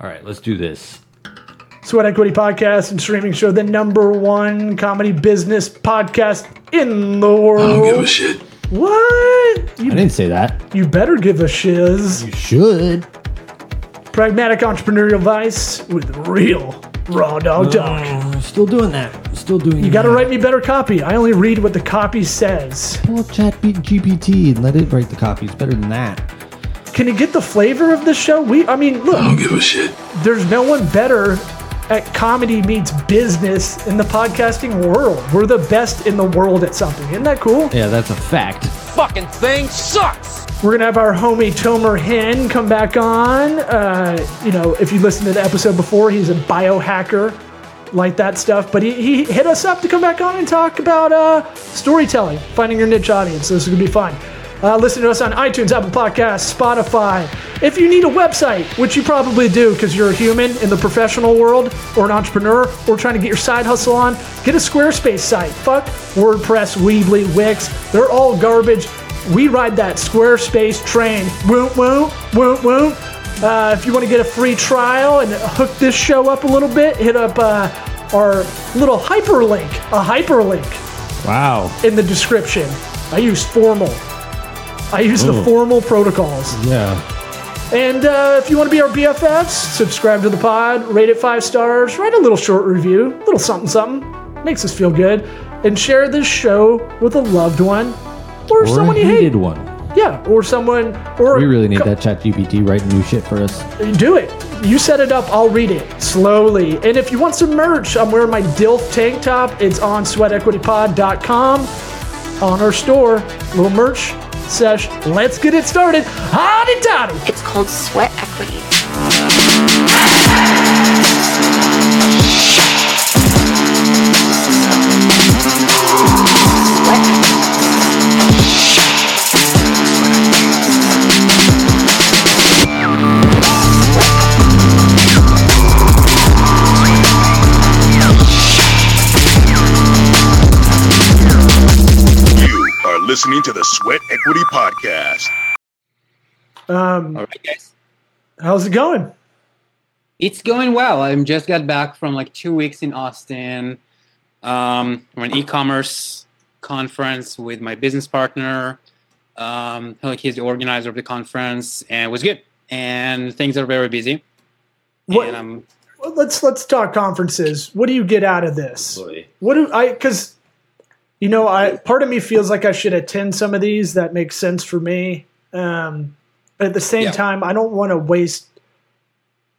All right, let's do this. Sweat Equity Podcast and streaming show, the number one comedy business podcast in the world. I don't give a shit. What? I didn't say that. you better give a shiz. You should. Pragmatic entrepreneurial advice with real raw dog talk. Uh, still doing that. Still doing. That. You gotta write me better copy. I only read what the copy says. Pull up Chat GPT and let it write the copy. It's better than that. Can you get the flavor of this show? We, I mean, look, I don't give a shit. there's no one better at comedy meets business in the podcasting world. We're the best in the world at something. Isn't that cool? Yeah, that's a fact. fucking thing sucks. We're gonna have our homie Tomer Hen come back on. Uh, you know, if you listened to the episode before, he's a biohacker, like that stuff. But he, he hit us up to come back on and talk about uh, storytelling, finding your niche audience. So this is gonna be fun. Uh, listen to us on iTunes, Apple Podcasts, Spotify. If you need a website, which you probably do because you're a human in the professional world or an entrepreneur or trying to get your side hustle on, get a Squarespace site. Fuck WordPress, Weebly, Wix. They're all garbage. We ride that Squarespace train. Woo, woo, woo, woo. Uh, if you want to get a free trial and hook this show up a little bit, hit up uh, our little hyperlink, a hyperlink Wow. in the description. I use formal. I use the Ooh. formal protocols. Yeah. And uh, if you want to be our BFFs, subscribe to the pod, rate it five stars, write a little short review, a little something something, makes us feel good, and share this show with a loved one or, Or someone you hate. hated one. Yeah, or someone, or We really need that Chat GPT writing new shit for us. do it. You set it up, I'll read it slowly. And if you want some merch, I'm wearing my DILF tank top. It's on sweatequitypod.com on our store. Little merch sesh. Let's get it started. Hotty toddy. It's called sweat equity. You listening to the Sweat Equity Podcast. Um, All right, guys. how's it going? It's going well. I just got back from like two weeks in Austin um, for an e-commerce conference with my business partner. Um, like he's the organizer of the conference, and it was good. And things are very busy. What, And I'm let's let's talk conferences. What do you get out of this? What do I? Because you know, I part of me feels like I should attend some of these. That makes sense for me. Um, but at the same Yeah. time, I don't want to waste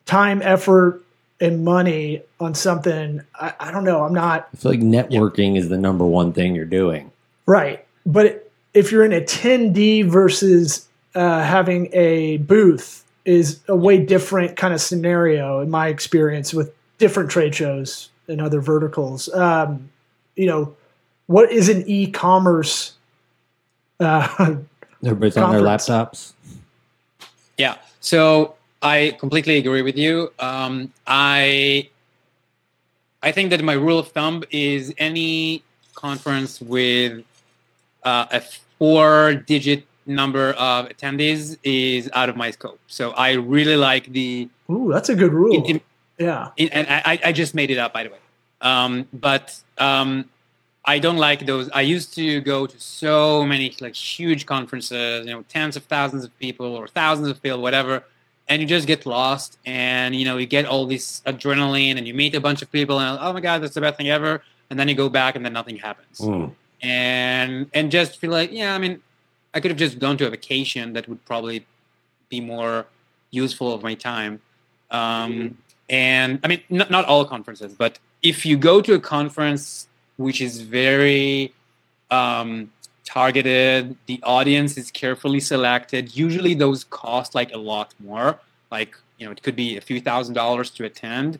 time, effort, and money on something. I, I don't know. I'm not I feel like networking is the number one thing you're doing. right. But if you're an attendee versus uh, having a booth, is a way different kind of scenario in my experience with different trade shows and other verticals. Um, you know, what is an e-commerce? Uh, Everybody's on their Conference. laptops. Yeah. So I completely agree with you. Um, I I think that my rule of thumb is any conference with uh, a four-digit number of attendees is out of my scope. So I really like the ooh, that's a good rule. in- in- yeah. in- and I, I just made it up by the way um, but um, i don't like those. I used to go to so many like huge conferences you know tens of thousands of people or thousands of people whatever and you just get lost and you know you get all this adrenaline and you meet a bunch of people and oh my god that's the best thing ever and then you go back and then nothing happens. Mm. and and just feel like yeah i mean i could have just gone to a vacation that would probably be more useful of my time. Um, and i mean not, not all conferences but if you go to a conference which is very um, targeted the audience is carefully selected usually those cost like a lot more like you know it could be a few thousand dollars to attend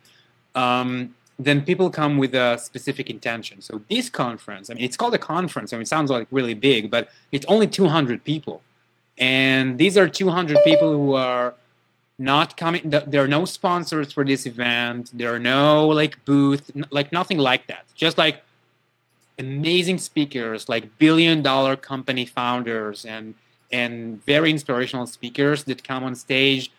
um, then people come with a specific intention. So this conference, I mean, it's called a conference. I mean, it sounds like really big, but it's only 200 people, and these are 200 people who are not coming. There are no sponsors for this event. There are no like booth, like nothing like that. Just like amazing speakers, like billion dollar company founders, and and very inspirational speakers that come on stage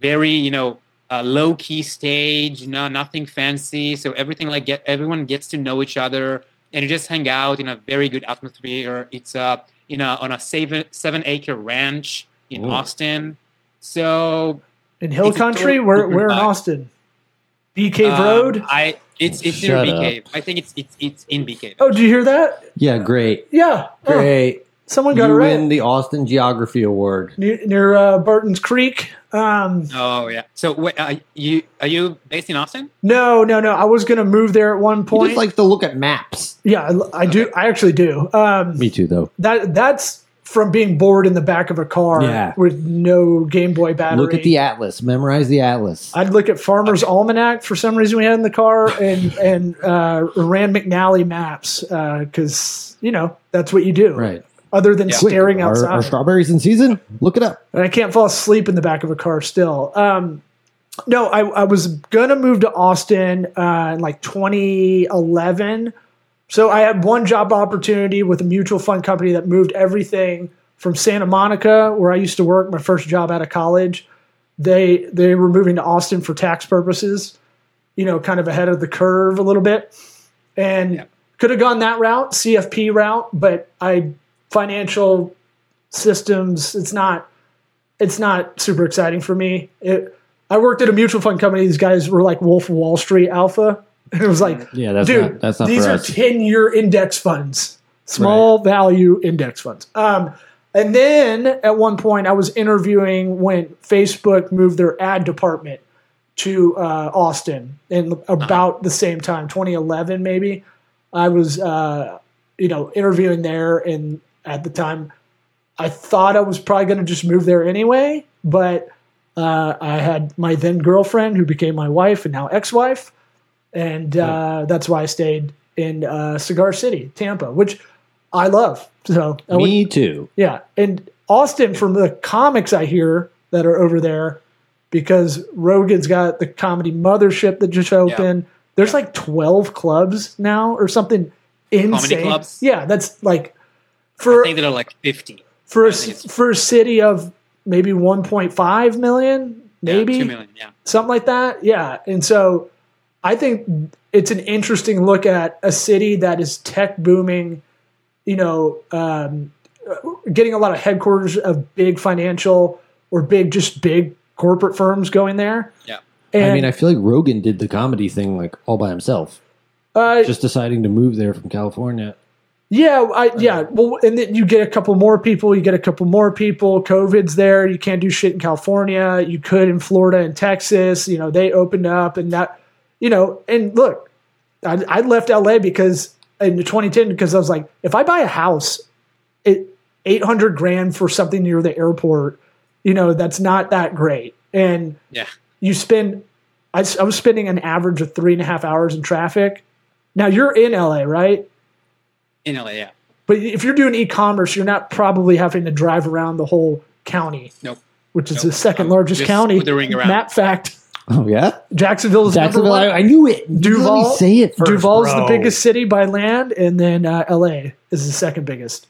very you know a low key stage, no nothing fancy. So everything like get everyone gets to know each other, and you just hang out in a very good atmosphere. It's uh in a on a seven seven acre ranch in Ooh. Austin. So In Hill It's a Country, we're, we're in. Austin. Bee Cave um, Road. I it's it's near Shut Bee up. Cave. I think it's it's it's in Bee Cave. Oh, did you hear that? Yeah, great. Yeah. Oh, Great. someone got you it right. win the Austin Geography Award. near, near uh, Burton's Creek. Um, Oh yeah. So wait, uh, you are you based in Austin? no, no, no. I was going to move there at one He point. just likes to look at maps. yeah, I, I do. I actually do. Um, Me too, though. that that's from being bored in the back of a car Yeah. with no Game Boy battery. Look at the atlas. Memorize the atlas. I'd look at Farmer's Almanac for some reason we had in the car, and and uh, Rand McNally maps because you know that's what you do. right. Other than Yeah. staring Are, outside. are strawberries in season? Look it up. and I can't fall asleep in the back of a car still. Um, no, I, I was gonna move to Austin uh, in like 2011. So I had one job opportunity with a mutual fund company that moved everything from Santa Monica, where I used to work, my first job out of college. They they were moving to Austin for tax purposes, you know, kind of ahead of the curve a little bit, and Yeah. could have gone that route, CFP route, but I financial systems. It's not it's not super exciting for me. It, I worked at a mutual fund company. These guys were like Wolf of Wall Street Alpha, and it was like, Yeah, that's dude, not that's not these are ten year index funds, small value index funds. Um, and then at one point, I was interviewing when Facebook moved their ad department to uh, Austin, and about the same time, 2011 maybe. I was, uh, you know, interviewing there, and at the time, I thought I was probably going to just move there anyway, but uh, I had my then girlfriend who became my wife and now ex-wife, and uh, that's why I stayed in uh, Cigar City, Tampa, which I love. So I would- Me too. yeah, and Austin, from the comics I hear that are over there, because Rogan's got the comedy mothership that just opened. There's like 12 clubs now or something insane. clubs? Yeah, that's like I for think there are like fifty. for a, I think it's- for a city of maybe 1.5 million, Yeah, maybe two million. Yeah. something like that. Yeah. And so I think it's an interesting look at a city that is tech booming, you know, um, getting a lot of headquarters of big financial or big, just big corporate firms going there. Yeah. And, I mean, I feel like Rogan did the comedy thing like all by himself, uh, just deciding to move there from California. Yeah, I, yeah. Well, and then you get a couple more people. You get a couple more people. COVID's there. You can't do shit in California. You could in Florida and Texas. You know, they opened up and that, you know, and look, I, I left LA because in 2010 because I was like, if I buy a house, it 800 grand for something near the airport, you know, that's not that great. And Yeah. you spend, I was spending an average of three and a half hours in traffic. Now you're in LA, right? In LA, yeah. But if you're doing e-commerce, you're not probably having to drive around the whole county, Nope. which is Nope. the second I'm largest county. Map fact: Oh yeah, Jacksonville is Jacksonville. number I, one. I knew it. You Duval- Let me say it first. Duval's the biggest city by land, and then uh, L.A. is the second biggest.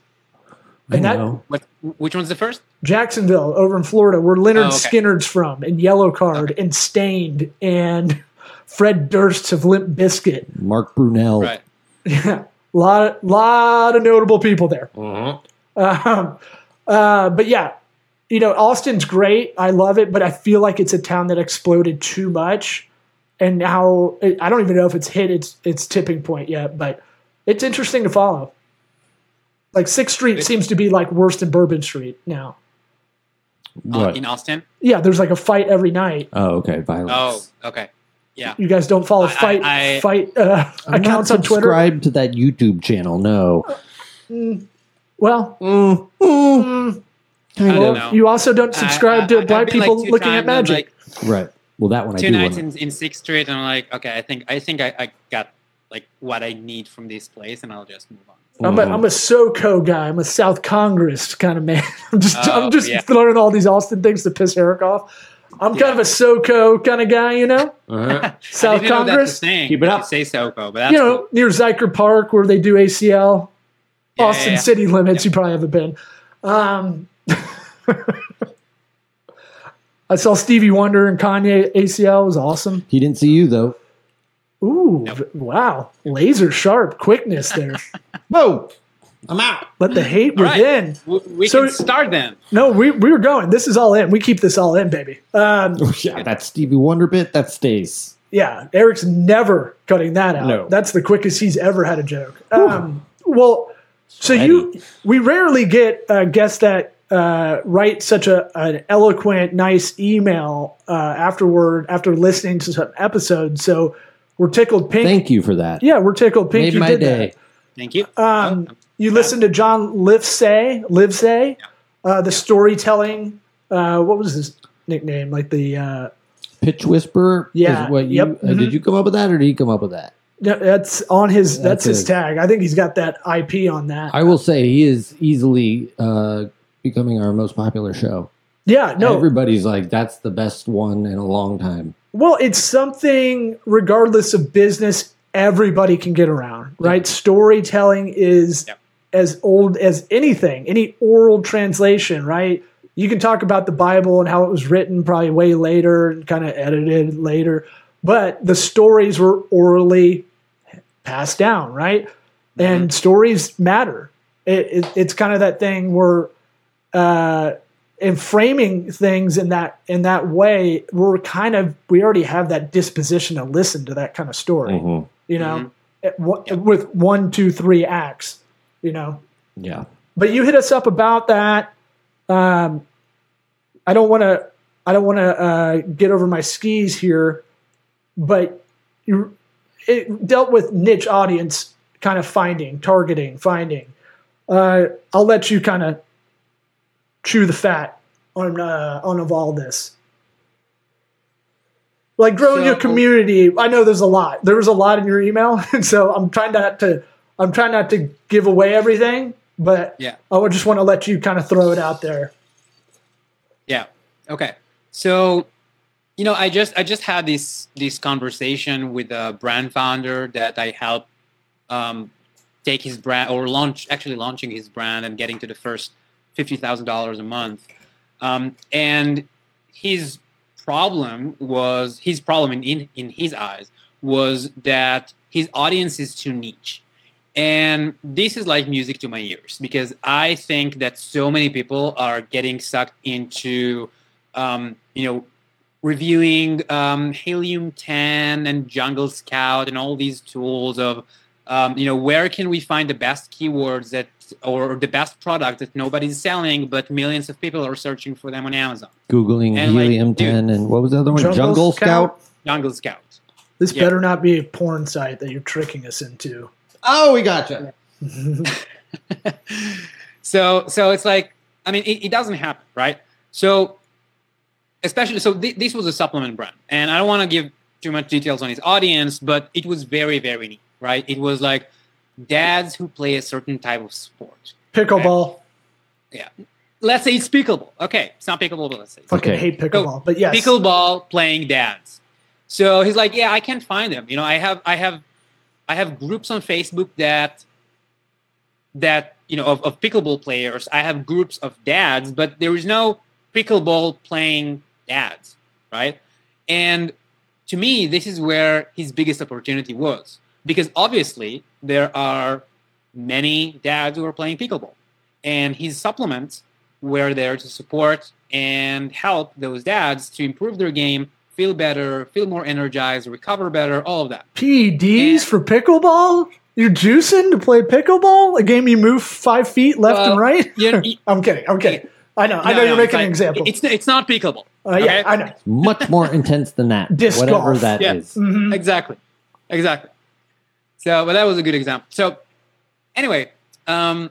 I And that know. What? Which one's the first? Jacksonville over in Florida, where Lynyrd Oh, okay. Skynyrd's from, and Yellowcard, and Staind, and Fred Durst of Limp Bizkit. Mark Brunell. Right. Yeah, lot lot of notable people there. Um, uh, but yeah, you know, Austin's great. I love it, but I feel like it's a town that exploded too much, and now I don't even know if it's hit its its tipping point yet. But it's interesting to follow. Like Sixth Street It- seems to be like worse than Bourbon Street now. Uh, What? in Austin. Yeah, there's like a fight every night. oh, okay. Violence. Oh, okay. Yeah. You guys don't follow I- fight I- fight uh, accounts on Twitter. subscribed to that YouTube channel. No. Well, Mm, mm, mm, I well, don't know. you also don't subscribe I- I- to I've black been, like, people looking at magic. Like, right. Well, that one I two do. nights in, in Sixth Street, and I'm like, okay, I think I think I, I got like what I need from this place, and I'll just move on. I'm a, I'm a SoCo guy. I'm a South Congress kind of man. I'm just Oh, I'm just yeah. throwing all these Austin things to piss Eric off. I'm kind of a SoCo kind of guy, you know. Uh-huh. South I didn't know that's Congress, a thing. Keep it up. You say SoCo, but that's you know, cool. near Zilker Park where they do ACL. Yeah, Austin yeah, yeah. city limits. You probably haven't been. Um, I saw Stevie Wonder and Kanye ACL. It was awesome. He didn't see you though. Ooh, wow. Laser sharp quickness there. Whoa, I'm out. Let the hate All right. within. W- We So- can start then. No, we, we were going. This is all in. We keep this all in, baby. Um, Yeah, that Stevie Wonder bit that stays. yeah, Eric's never cutting that out. No. That's the quickest he's ever had a joke. Um, well, so you, we rarely get uh, guests that uh, write such a an eloquent, nice email uh, afterward after listening to some episodes. So we're tickled pink. Thank you for that. Yeah, we're tickled pink. Made you my did day. Thank you. Um, Oh, you listened to John Livesay, Livesay, uh, the storytelling. Uh, what was his nickname? Like the uh, Pitch whisperer. Yeah, What you, yep, uh, mhm. did you come up with that, or did he come up with that? yeah, that's on his. That's, That's his his. tag. I think he's got that IP on that. I will say he is easily uh, becoming our most popular show. yeah, no. Everybody's like, that's the best one in a long time. Well, it's something, regardless of business, everybody can get around, right? Storytelling is Yep. as old as anything, any oral translation, right? You can talk about the Bible and how it was written probably way later and kind of edited later, but the stories were orally passed down, right? And mm-hmm. stories matter. It, it, it's kind of that thing where uh, in framing things in that in that way, we're kind of we already have that disposition to listen to that kind of story. Mm-hmm. You know, It- wa- with one, two, three acts. You know, Yeah. but you hit us up about that. Um, I don't want to. I don't want to uh, get over my skis here, but you it dealt with niche audience kind of finding, targeting, finding. Uh, I'll let you kind of chew the fat on uh, on of all this. Like growing your community, I know there's a lot. There was a lot in your email, and so I'm trying not to. I'm trying not to give away everything, but Yeah. I would just want to let you kind of throw it out there. Yeah. Okay. So, you know, I just I just had this this conversation with a brand founder that I helped um, take his brand or launch actually launching his brand and getting to the first fifty thousand dollars a month. Um, and his problem was his problem in, in in his eyes was that his audience is too niche. And this is like music to my ears because I think that so many people are getting sucked into, um, you know, reviewing um, Helium 10 and Jungle Scout and all these tools of, um, you know, where can we find the best keywords that or the best product that nobody's selling, but millions of people are searching for them on Amazon. Googling And, like, Helium dude- 10 and what was the other one? Jungle Jungle, Scout? Scout? Jungle Scout. This Yeah. better not be a porn site that you're tricking us into. Oh, we gotcha. so so it's like i mean it, it doesn't happen right so especially so th- this was a supplement brand and i don't want to give too much details on his audience but it was very very neat right it was like dads who play a certain type of sport Pickleball. Yeah. Let's say it's pickleball okay it's not pickleball but let's say Fucking Okay. I hate pickleball. but yes. pickleball playing dads. So he's like, yeah, I can't find them. You know, I have, I have, I have groups on Facebook that, that you know, of, of pickleball players. I have groups of dads, but there is no pickleball playing dads, right? And to me, this is where his biggest opportunity was because obviously there are many dads who are playing pickleball, and his supplements were there to support and help those dads to improve their game, feel better, feel more energized, recover better, all of that. PEDs And- for pickleball? You're juicing to play pickleball? A game you move five feet left Well, and right? you- you- I'm kidding. I'm kidding. I know. I No, know you're no, making it's an example. It's it's not pickleball. Uh, yeah, okay? I know. Much more intense than that. Disc whatever golf. that is. Yeah. Mhm. Exactly, exactly. So, but that was a good example. So, anyway, um,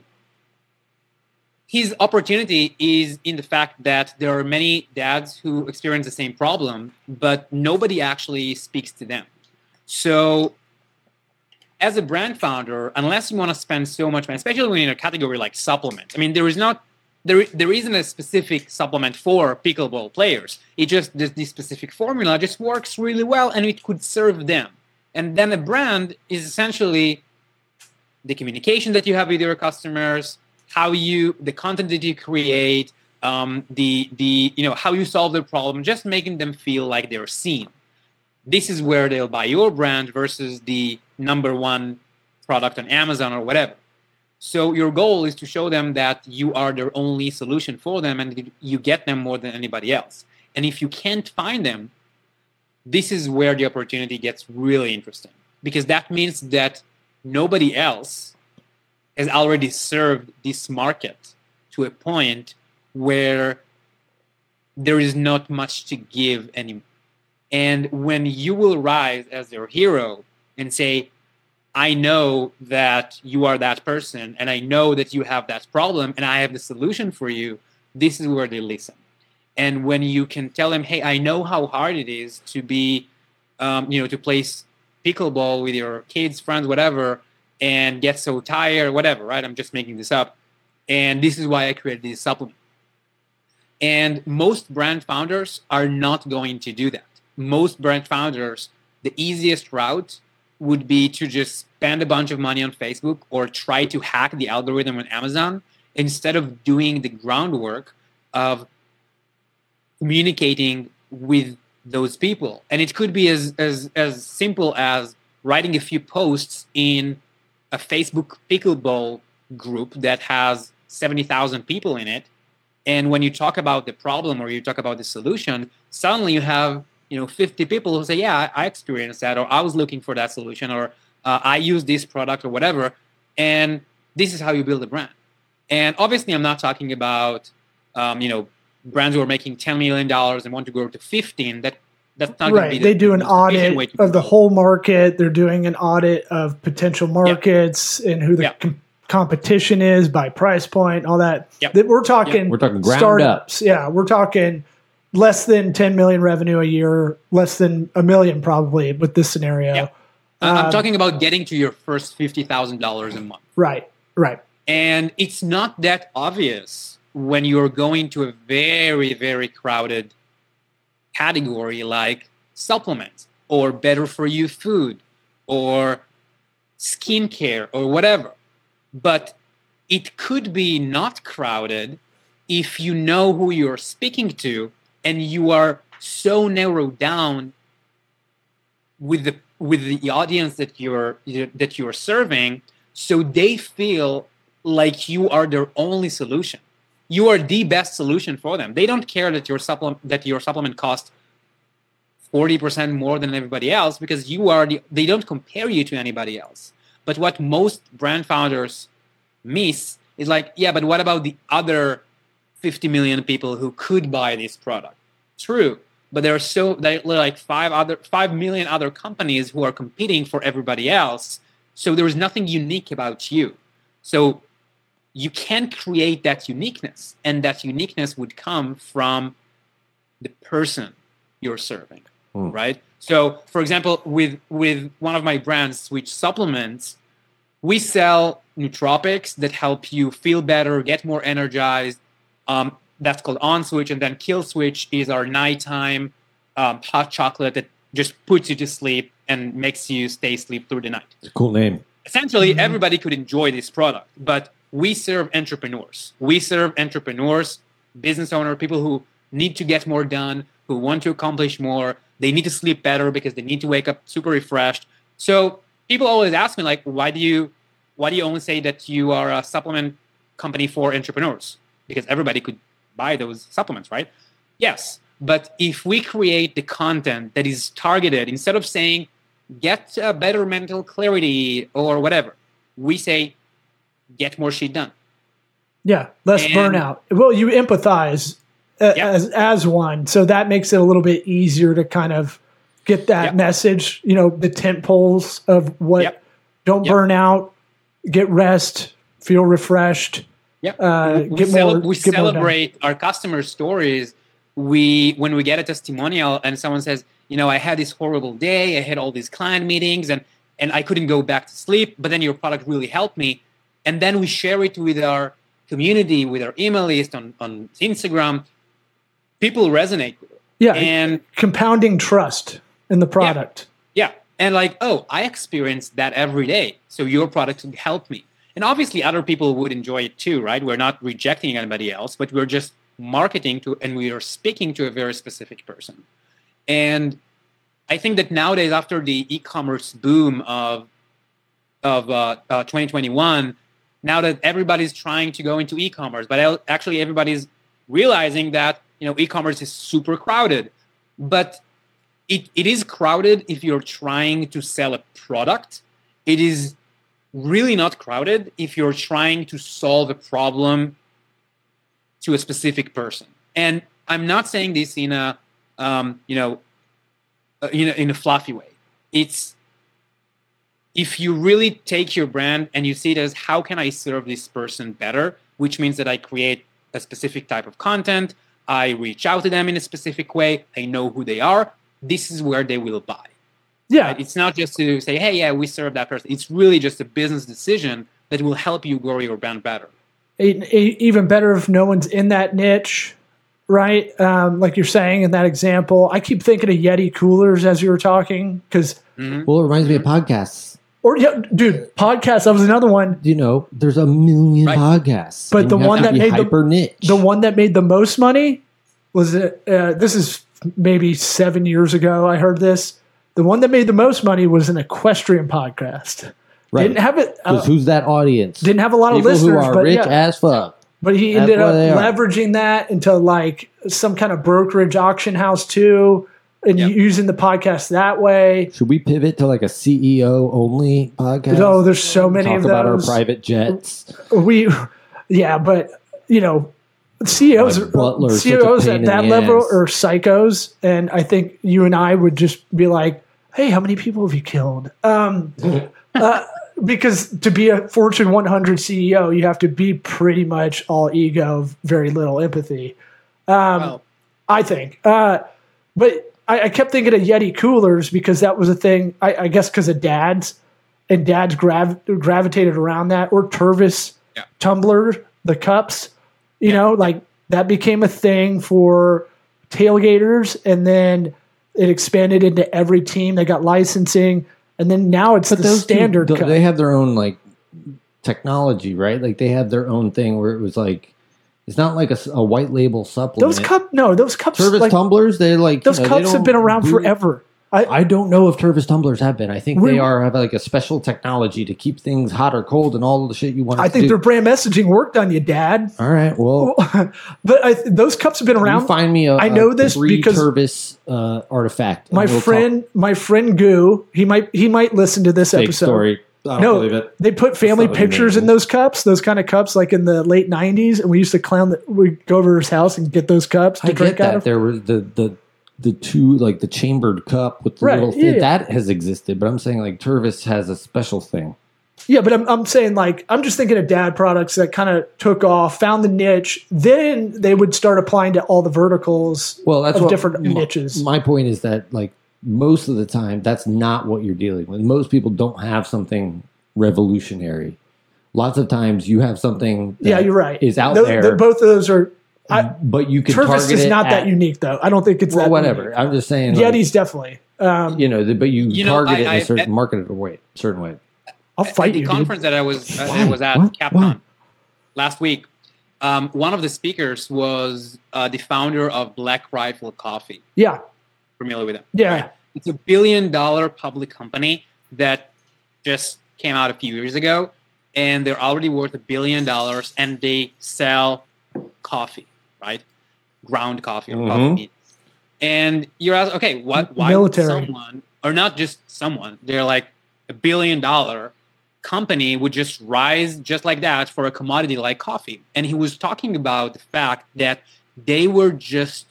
his opportunity is in the fact that there are many dads who experience the same problem, but nobody actually speaks to them. So, as a brand founder, unless you want to spend so much money, especially when in a category like supplements, I mean, there is not there, there isn't a specific supplement for pickleball players. It just this, this specific formula just works really well, and it could serve them. And then a brand is essentially the communication that you have with your customers, how you the content that you create, um, the the you know how you solve their problem, just making them feel like they're seen. This is where they'll buy your brand versus the number one product on Amazon or whatever. So your goal is to show them that you are their only solution for them and you get them more than anybody else. And if you can't find them, this is where the opportunity gets really interesting because that means that nobody else has already served this market to a point where there is not much to give anymore. And when you will rise as their hero and say, I know that you are that person and I know that you have that problem and I have the solution for you, this is where they listen. And when you can tell them, hey, I know how hard it is to be, um, you know, to place pickleball with your kids, friends, whatever, and get so tired, whatever, right? I'm just making this up. And this is why I created this supplement. And most brand founders are not going to do that. Most brand founders, the easiest route would be to just spend a bunch of money on Facebook or try to hack the algorithm on Amazon instead of doing the groundwork of communicating with those people. And it could be as as as simple as writing a few posts in a Facebook pickleball group that has 70,000 people in it. And when you talk about the problem or you talk about the solution, suddenly you have you know 50 people who say yeah i experienced that or i was looking for that solution or uh, i use this product or whatever and this is how you build a brand and obviously i'm not talking about um, you know brands who are making 10 million dollars and want to grow to 15 that that's not right. they do an audit of the whole market. They're doing an audit of potential markets and who the Yeah. com- competition is by price point, all that. Yep. That We're talking. We're talking ground startups. Yeah, we're talking less than 10 million revenue a year, less than a million probably with this scenario. Yep. I'm Um, talking about getting to your first $50000 a month Right. Right. And it's not that obvious when you're going to a very, very crowded category like supplements or better for you food or skincare or whatever. But it could be not crowded if you know who you're speaking to and you are so narrowed down with the with the audience that you're that you're serving so they feel like you are their only solution you are the best solution for them. They don't care that your supplement that your supplement costs 40% more than everybody else because you are the they don't compare you to anybody else. But what most brand founders miss is like yeah but what about the other 50 million people who could buy this product? True but there are so there are like five other five million other companies who are competing for everybody else. So there is nothing unique about you. So you can create that uniqueness and that uniqueness would come from the person you're serving Hmm. right so for example with with one of my brands switch supplements we sell nootropics that help you feel better get more energized um, that's called on switch and then kill switch is our nighttime um, hot chocolate that just puts you to sleep and makes you stay asleep through the night It's a cool name. essentially Mhm. everybody could enjoy this product but we serve entrepreneurs. We serve entrepreneurs business owner people who need to get more done who want to accomplish more. They need to sleep better because they need to wake up super refreshed. So people always ask me like why do you why do you only say that you are a supplement company for entrepreneurs? Because everybody could buy those supplements right? Yes. But if we create the content that is targeted instead of saying get better mental clarity or whatever we say get more shit done Yeah, less And- burnout. Well, you empathize uh, Yeah. as as one, so that makes it a little bit easier to kind of get that Yep. message. You know, the tent poles of what Yep. don't Yep. burn out, get rest, feel refreshed. Yeah, Uh, we, get cele- more- we celebrate our customer stories. We when we get a testimonial and someone says, you know, I had this horrible day, I had all these client meetings and and I couldn't go back to sleep, but then your product really helped me. And then we share it with our community, with our email list on, on Instagram. People resonate with it. Yeah, And compounding trust in the product. Yeah. And like, oh, I experience that every day. So your product would help me. And obviously other people would enjoy it too, right? We're not rejecting anybody else, but we're just marketing to and we are speaking to a very specific person. And I think that nowadays, after the e-commerce boom of of uh, uh, 2021, now that everybody's trying to go into e-commerce, but actually everybody's realizing that you know e-commerce is super crowded. But it, it is crowded if you're trying to sell a product. It is really not crowded if you're trying to solve a problem to a specific person. And I'm not saying this in a um, you know uh, in a, in a fluffy way. It's if you really take your brand and you see it as how can I serve this person better, which means that I create a specific type of content, I reach out to them in a specific way, I know who they are, this is where they will buy. Yeah. Right? It's not just to say, hey, yeah, we serve that person. It's really just a business decision that will help you grow your brand better. Even better if no one's in that niche, right? Um, like you're saying in that example. I keep thinking of Yeti coolers as you were talking because, Well, it reminds me of podcasts. Or yeah, dude, podcast. That was another one. You know, there's a million Right. podcasts, But and the one that be made the- hyper niche. The one that made the most money was it? Uh, this is maybe seven years ago. I heard this. The one that made the most money was an equestrian podcast. right? Didn't have it. Uh, 'Cause who's that audience? didn't have a lot of listeners, who are but rich yeah. as fuck. But he That's ended up where they are. leveraging that into like some kind of brokerage auction house too, and Yep. using the podcast that way. Should we pivot to like a CEO only podcast? Oh, there's so many Talk of about our private jets. we, yeah, but you know, CEOs, Like Butler's CEOs at that level ass. are psychos, and I think you and I would just be like, "Hey, how many people have you killed?" Um, uh, because to be a Fortune 100 CEO, you have to be pretty much all ego, very little empathy. Um, Well, I think. Uh, but I, I kept thinking of Yeti coolers because that was a thing. I, I guess because of dads, and dads grav- gravitated around that, or Tervis Yeah. tumbler, the cups. You know, like that became a thing for tailgaters, and then it expanded into every team. They got licensing, and then now it's the those two, standard cup. they have their own like technology, right? Like they have their own thing where it was like it's not like a white label supplement. those cup, no, those cups, Tervis like, tumblers, they're like those you know, they cups have been around do- forever. I, I don't know if Tervis tumblers have been. I think they are have like a special technology to keep things hot or cold and all the shit you want. I think do. their brand messaging worked on you, Dad. all right. Well, but I, those cups have been you around. find me a I know this because- Tervis uh, artifact. my we'll talk friend, my friend Goo, he might he might listen to this fake episode. story. I don't No, believe it. they put family not what he pictures means. in those cups, those kind of cups, like in the late '90s, and we used to clown that. We would go over his house and get those cups to I drink get out of. There were the the the two like the chambered cup with the Right, little yeah, thing yeah. that has existed, but I'm saying like Tervis has a special thing. Yeah, but I'm, I'm saying like I'm just thinking of dad products that kind of took off, found the niche, then they would start applying to all the verticals. Well, that's Of what different my, niches. My point is that like most of the time, that's not what you're dealing with. Most people don't have something revolutionary. Lots of times, you have something. That yeah, you're right. Is out Tho- there, tho- both of those are. I, but you can Tervis target is it not that at- unique though. I don't think it's Well, that whatever. unique. I'm just saying. like, Yeti's definitely. Um, you know, the- but you, You know, target I- it in I- a certain I- marketed way, certain way. I'll fight at the you, dude. conference that I was uh, Why? was at What? Capcom Why? last week. Um, one of the speakers was uh, the founder of Black Rifle Coffee. Yeah, Familiar with them? yeah. It's a billion dollar public company that just came out a few years ago, and they're already worth a billion dollars, and they sell coffee, right? Ground coffee or coffee Mhm. beans. And you're asking, okay, what? Why Military. would someone, or not just someone? They're like a billion dollar company would just rise just like that for a commodity like coffee. And he was talking about the fact that they were just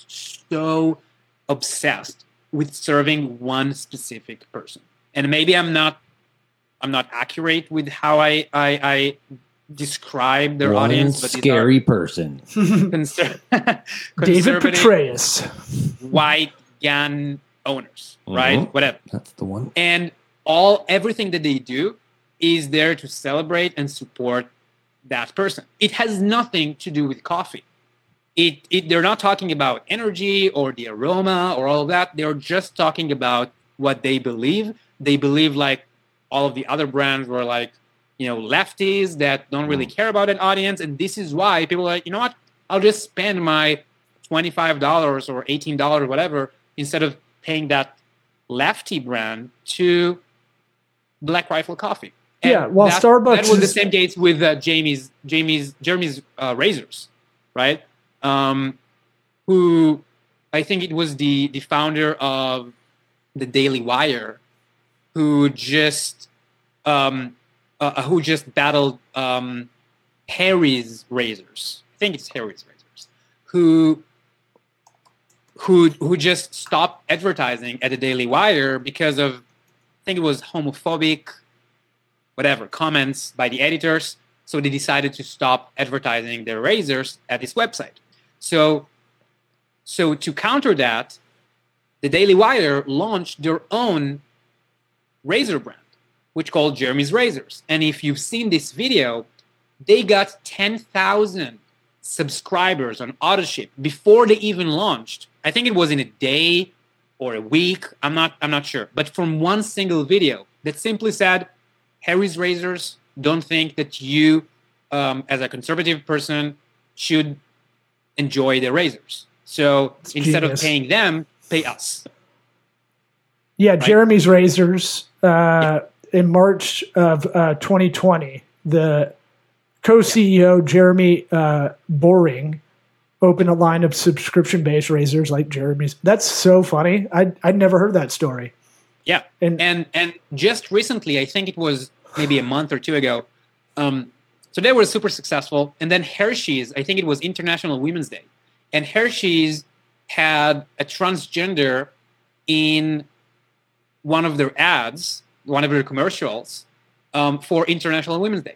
so obsessed with serving one specific person. And maybe I'm not I'm not accurate with how I I, I describe their One audience, but scary person. conser- David Petraeus. white GAN owners, right? Mhm. Whatever. That's the one. and all everything that they do is there to celebrate and support that person it has nothing to do with coffee it, it they're not talking about energy or the aroma or all of that. They're just talking about what they believe. They believe like all of the other brands were like you know lefties that don't really care about an audience. And this is why people are like you know what? I'll just spend my $25 or $18, or whatever, instead of paying that lefty brand to Black Rifle Coffee. And Yeah, while that, Starbucks that was the same case with uh, Jamie's Jamie's Jeremy's uh, razors, right? Um, who I think it was the the founder of the Daily Wire, who just um, uh, who just battled um, Harry's razors. I think it's Harry's razors, who who who just stopped advertising at the Daily Wire because of I think it was homophobic, whatever comments by the editors. So they decided to stop advertising their razors at this website. So so to counter that, the Daily Wire launched their own razor brand, which called Jeremy's Razors. And if you've seen this video, they got 10,000 subscribers on Autoship before they even launched. I think it was in a day or a week. I'm not I'm not sure. But from one single video that simply said, Harry's Razors don't think that you, um, as a conservative person, should enjoy their razors. So It's instead genius. of paying them, pay us. Yeah, Jeremy's Razors uh, in March of uh, 2020, the co-CEO Jeremy uh, Boreing opened a line of subscription-based razors like Jeremy's. That's so funny. I I'd never heard that story. Yeah, And- and and just recently, I think it was maybe a month or two ago. Um, so they were super successful, and then Hershey's. I think it was International Women's Day, and Hershey's had a transgender in one of their ads, one of their commercials um, for International Women's Day.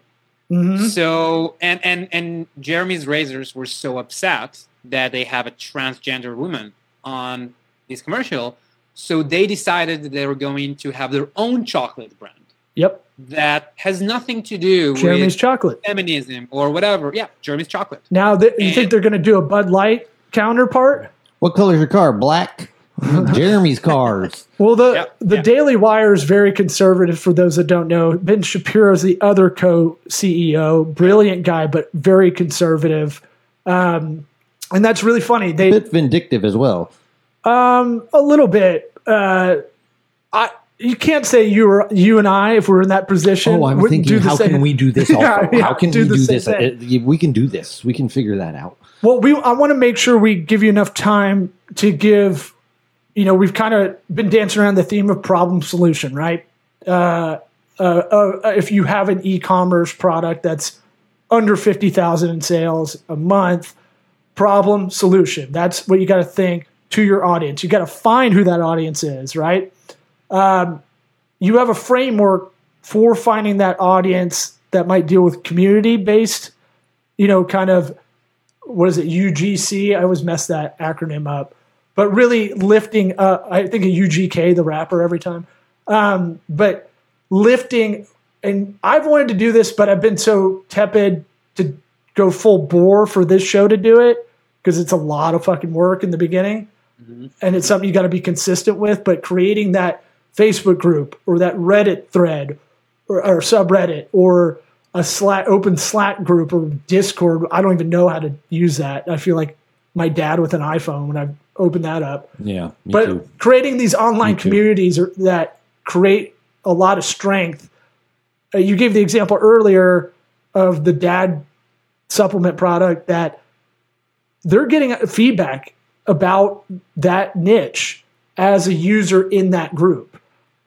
Mhm. So and and and Jeremy's razors were so upset that they have a transgender woman on this commercial, so they decided that they were going to have their own chocolate brand Yep, that has nothing to do Jeremy's with chocolate. feminism or whatever. Yeah, Jeremy's chocolate. Now, th- you And- think they're going to do a Bud Light counterpart? What color's your car? Black. Jeremy's cars. Well, the Yeah, the yeah. Daily Wire is very conservative. For those that don't know, Ben Shapiro is the other co-CEO, brilliant guy, but very conservative, um, and that's really funny. They a bit vindictive as well. um, a little bit. Uh, I you can't say you or you and I, if we're in that position, Oh, I'm thinking, how same- can we do this? Also, Yeah, yeah, how can do we do this? thing. Uh, we can do this. We can figure that out. Well, we I want to make sure we give you enough time to give. You know, we've kind of been dancing around the theme of problem solution, right? Uh, uh, uh, if you have an e-commerce product that's under fifty thousand in sales a month, problem solution. That's what you got to think to your audience. You got to find who that audience is, right? Um, you have a framework for finding that audience that might deal with community-based, you know, kind of what is it UGC? I always mess that acronym up, but really lifting. Uh, I think a UGK, the rapper, every time. Um, but lifting, and I've wanted to do this, but I've been so tepid to go full bore for this show to do it because it's a lot of fucking work in the beginning, and it's something you got to be consistent with. But creating that Facebook group or that Reddit thread or, or subreddit or a Slack open Slack group or Discord. I don't even know how to use that. I feel like my dad with an iPhone when I open that up. Yeah, but too. creating these online Me communities are, that create a lot of strength. Uh, you gave the example earlier of the dad supplement product that they're getting feedback about that niche as a user in that group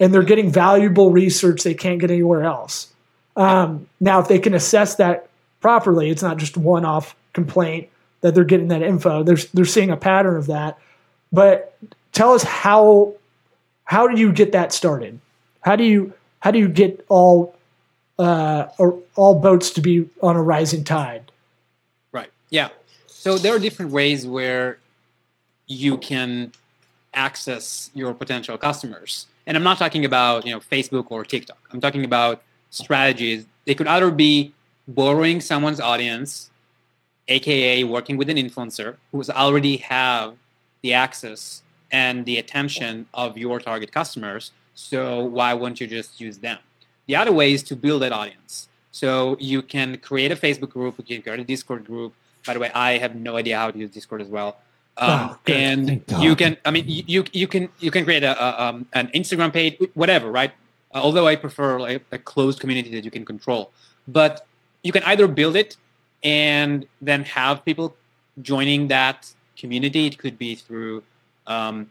and they're getting valuable research they can't get anywhere else um, now if they can assess that properly it's not just one-off complaint that they're getting that info they're, they're seeing a pattern of that but tell us how how do you get that started how do you how do you get all uh, all boats to be on a rising tide Right. Yeah. So there are different ways where you can access your potential customers. And I'm not talking about, you know, Facebook or TikTok. I'm talking about strategies. They could either be borrowing someone's audience, aka working with an influencer who's already have the access and the attention of your target customers. So why wouldn't you just use them? The other way is to build that audience. So you can create a Facebook group, you can create a Discord group, by the way, I have no idea how to use Discord as well. Um, Oh, and you can, I mean, you you, you can you can create a, a um, an Instagram page, whatever, right? Uh, although I prefer like a closed community that you can control, but you can either build it and then have people joining that community. It could be through um,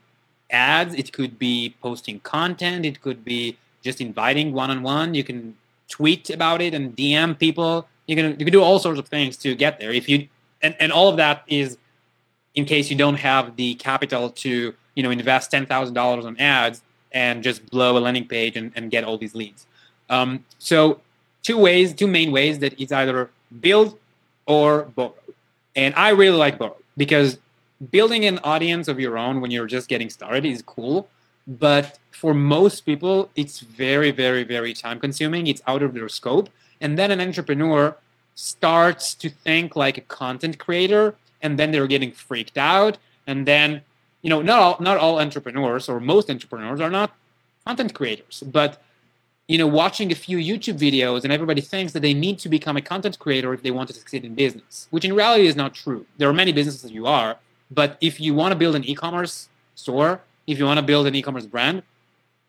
ads, it could be posting content, it could be just inviting one on one. You can tweet about it and DM people. You can you can do all sorts of things to get there. If you and, and all of that is in case you don't have the capital to you know invest ten thousand dollars on ads and just blow a landing page and, and get all these leads. Um, so two ways, two main ways that it's either build or borrow. And I really like borrow because building an audience of your own when you're just getting started is cool. But for most people, it's very, very, very time consuming. It's out of their scope. And then an entrepreneur starts to think like a content creator, and then they're getting freaked out. And then, you know, not all not all entrepreneurs or most entrepreneurs are not content creators, but you know, watching a few YouTube videos and everybody thinks that they need to become a content creator if they want to succeed in business, which in reality is not true. There are many businesses that you are, but if you want to build an e-commerce store, if you want to build an e-commerce brand,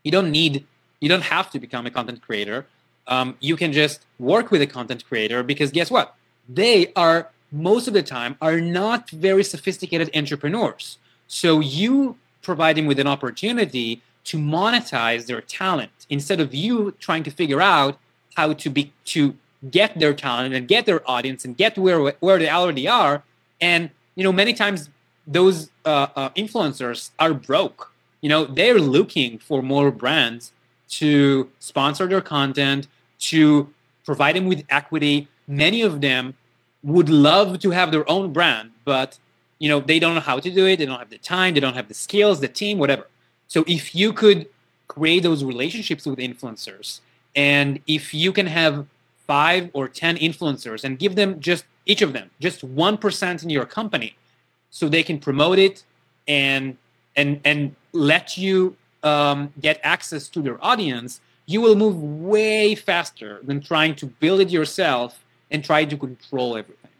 you don't need, you don't have to become a content creator. Um, you can just work with a content creator because guess what? They are most of the time are not very sophisticated entrepreneurs. So you provide them with an opportunity to monetize their talent. Instead of you trying to figure out how to be to get their talent and get their audience and get where where they already are. And you know many times those uh, uh, influencers are broke. You know they're looking for more brands to sponsor their content to provide them with equity. Many of them would love to have their own brand but you know they don't know how to do it. They don't have the time. They don't have the skills the team whatever. So if you could create those relationships with influencers, and if you can have five or 10 influencers and give them just each of them just 1% in your company so they can promote it and and and let you um, get access to their audience you will move way faster than trying to build it yourself and try to control everything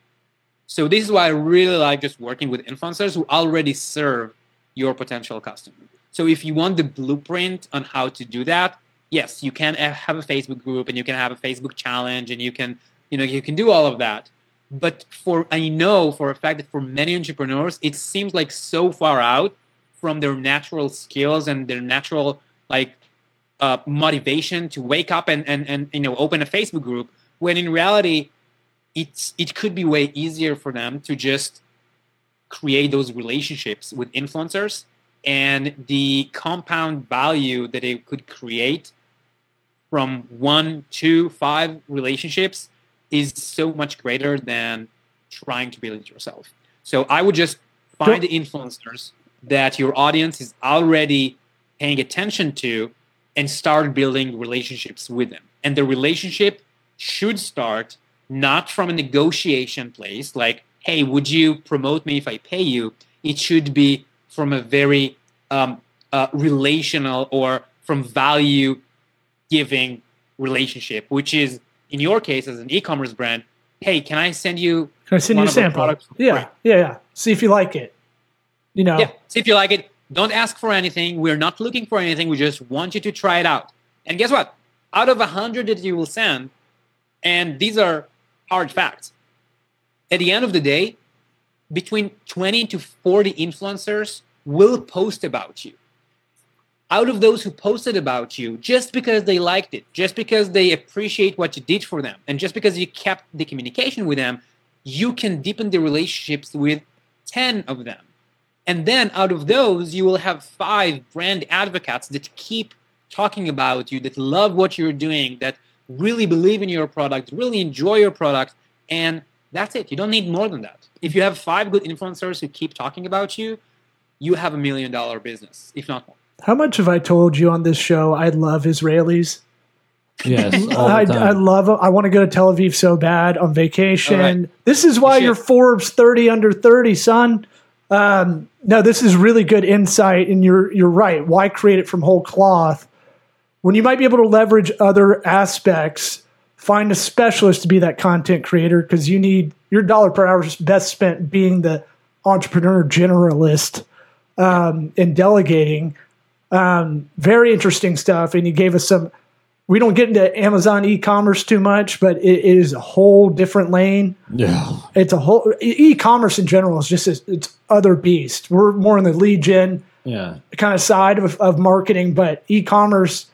so this is why i really like just working with influencers who already serve your potential customer so if you want the blueprint on how to do that, yes, you can have a Facebook group and you can have a Facebook challenge and you can, you know, you can do all of that. But for I know for a fact that for many entrepreneurs, it seems like so far out from their natural skills and their natural like uh, motivation to wake up and, and and you know open a Facebook group when in reality it's it could be way easier for them to just create those relationships with influencers and the compound value that it could create from one to five relationships is so much greater than trying to build it yourself. So I would just find the influencers that your audience is already paying attention to and start building relationships with them. And the relationship should start not from a negotiation place like, hey, would you promote me if I pay you? It should be from a very um, uh, relational or from value giving relationship, which is in your case as an e-commerce brand. Hey, can I send you? Can I send you a sample? Yeah, free? yeah, yeah. See if you like it. You know, Yeah. See if you like it. Don't ask for anything. We're not looking for anything. We just want you to try it out. And guess what? Out of a hundred that you will send, and these are hard facts. At the end of the day, between 20 to 40 influencers will post about you. Out of those who posted about you, just because they liked it, just because they appreciate what you did for them, and just because you kept the communication with them, you can deepen the relationships with 10 of them. And then out of those, you will have five brand advocates that keep talking about you, that love what you're doing, that really believe in your product, really enjoy your product. And that's it. You don't need more than that. If you have five good influencers who keep talking about you, you have a million dollar business, if not more. how much have I told you on this show? I love Israelis. Yes, all I, the time. I love. I want to go to Tel Aviv so bad on vacation. All right. This is why You you're. Forbes 30 under 30, son. Um, no, this is really good insight, and you're you're right. Why create it from whole cloth when you might be able to leverage other aspects find a specialist to be that content creator because you need your dollar per hour is best spent being the entrepreneur generalist um, and delegating. Um, very interesting stuff. And he gave us some. We don't get into Amazon e-commerce too much, but it, it is a whole different lane. Yeah. It's a whole e-commerce in general is just a, it's other beast. We're more in the lead gen Yeah. kind of side of, of marketing, but e-commerce,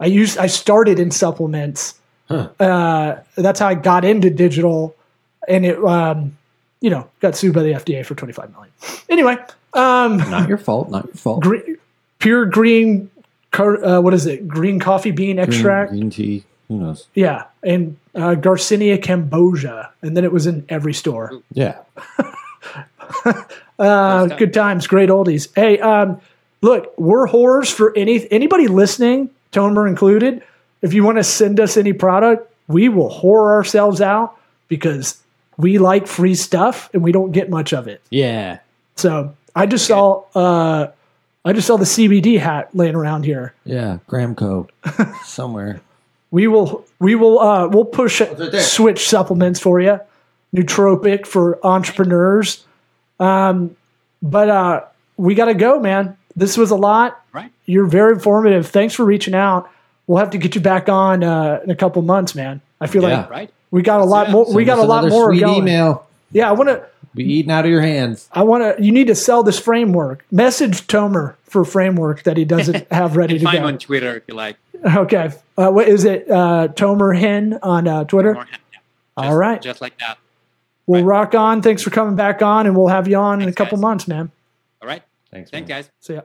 I used I started in supplements. Huh. Uh, that's how I got into digital, and it um, you know got sued by the FDA for twenty five million. Anyway, um, Not your fault. Not your fault. green, pure green, uh, what is it? Green coffee bean extract. green tea. Who knows? Yeah, and uh, Garcinia cambogia, and then it was in every store. Yeah. Uh, good times, great oldies. Hey, um, look, we're horrors for any anybody listening, Tomer included. If you want to send us any product, we will whore ourselves out because we like free stuff and we don't get much of it. Yeah. So I just saw, uh, I just saw the CBD hat laying around here. Yeah. Gramco. Somewhere. We will, we will, uh, we'll push right there. switch supplements for you. Nootropic for entrepreneurs. Um, but uh, we got to go, man. This was a lot. Right. You're very informative. Thanks for reaching out. We'll have to get you back on uh, in a couple months, man. I feel Yeah. like Right. we got a lot it. more. we got a lot more Sweet going. email. Yeah, I want to. Be eating out of your hands. I want to. You need to sell this framework. Message Tomer for framework that he doesn't have ready And to find go. on Twitter if you like. Okay. Uh, what is it? Uh, Tomer Hen on uh, Twitter. Or- yeah, All just- right. Just like that. We'll right. rock on. Thanks for coming back on, and we'll have you on in a couple guys. months, man. All right. Thanks. Thanks, man. guys. See ya.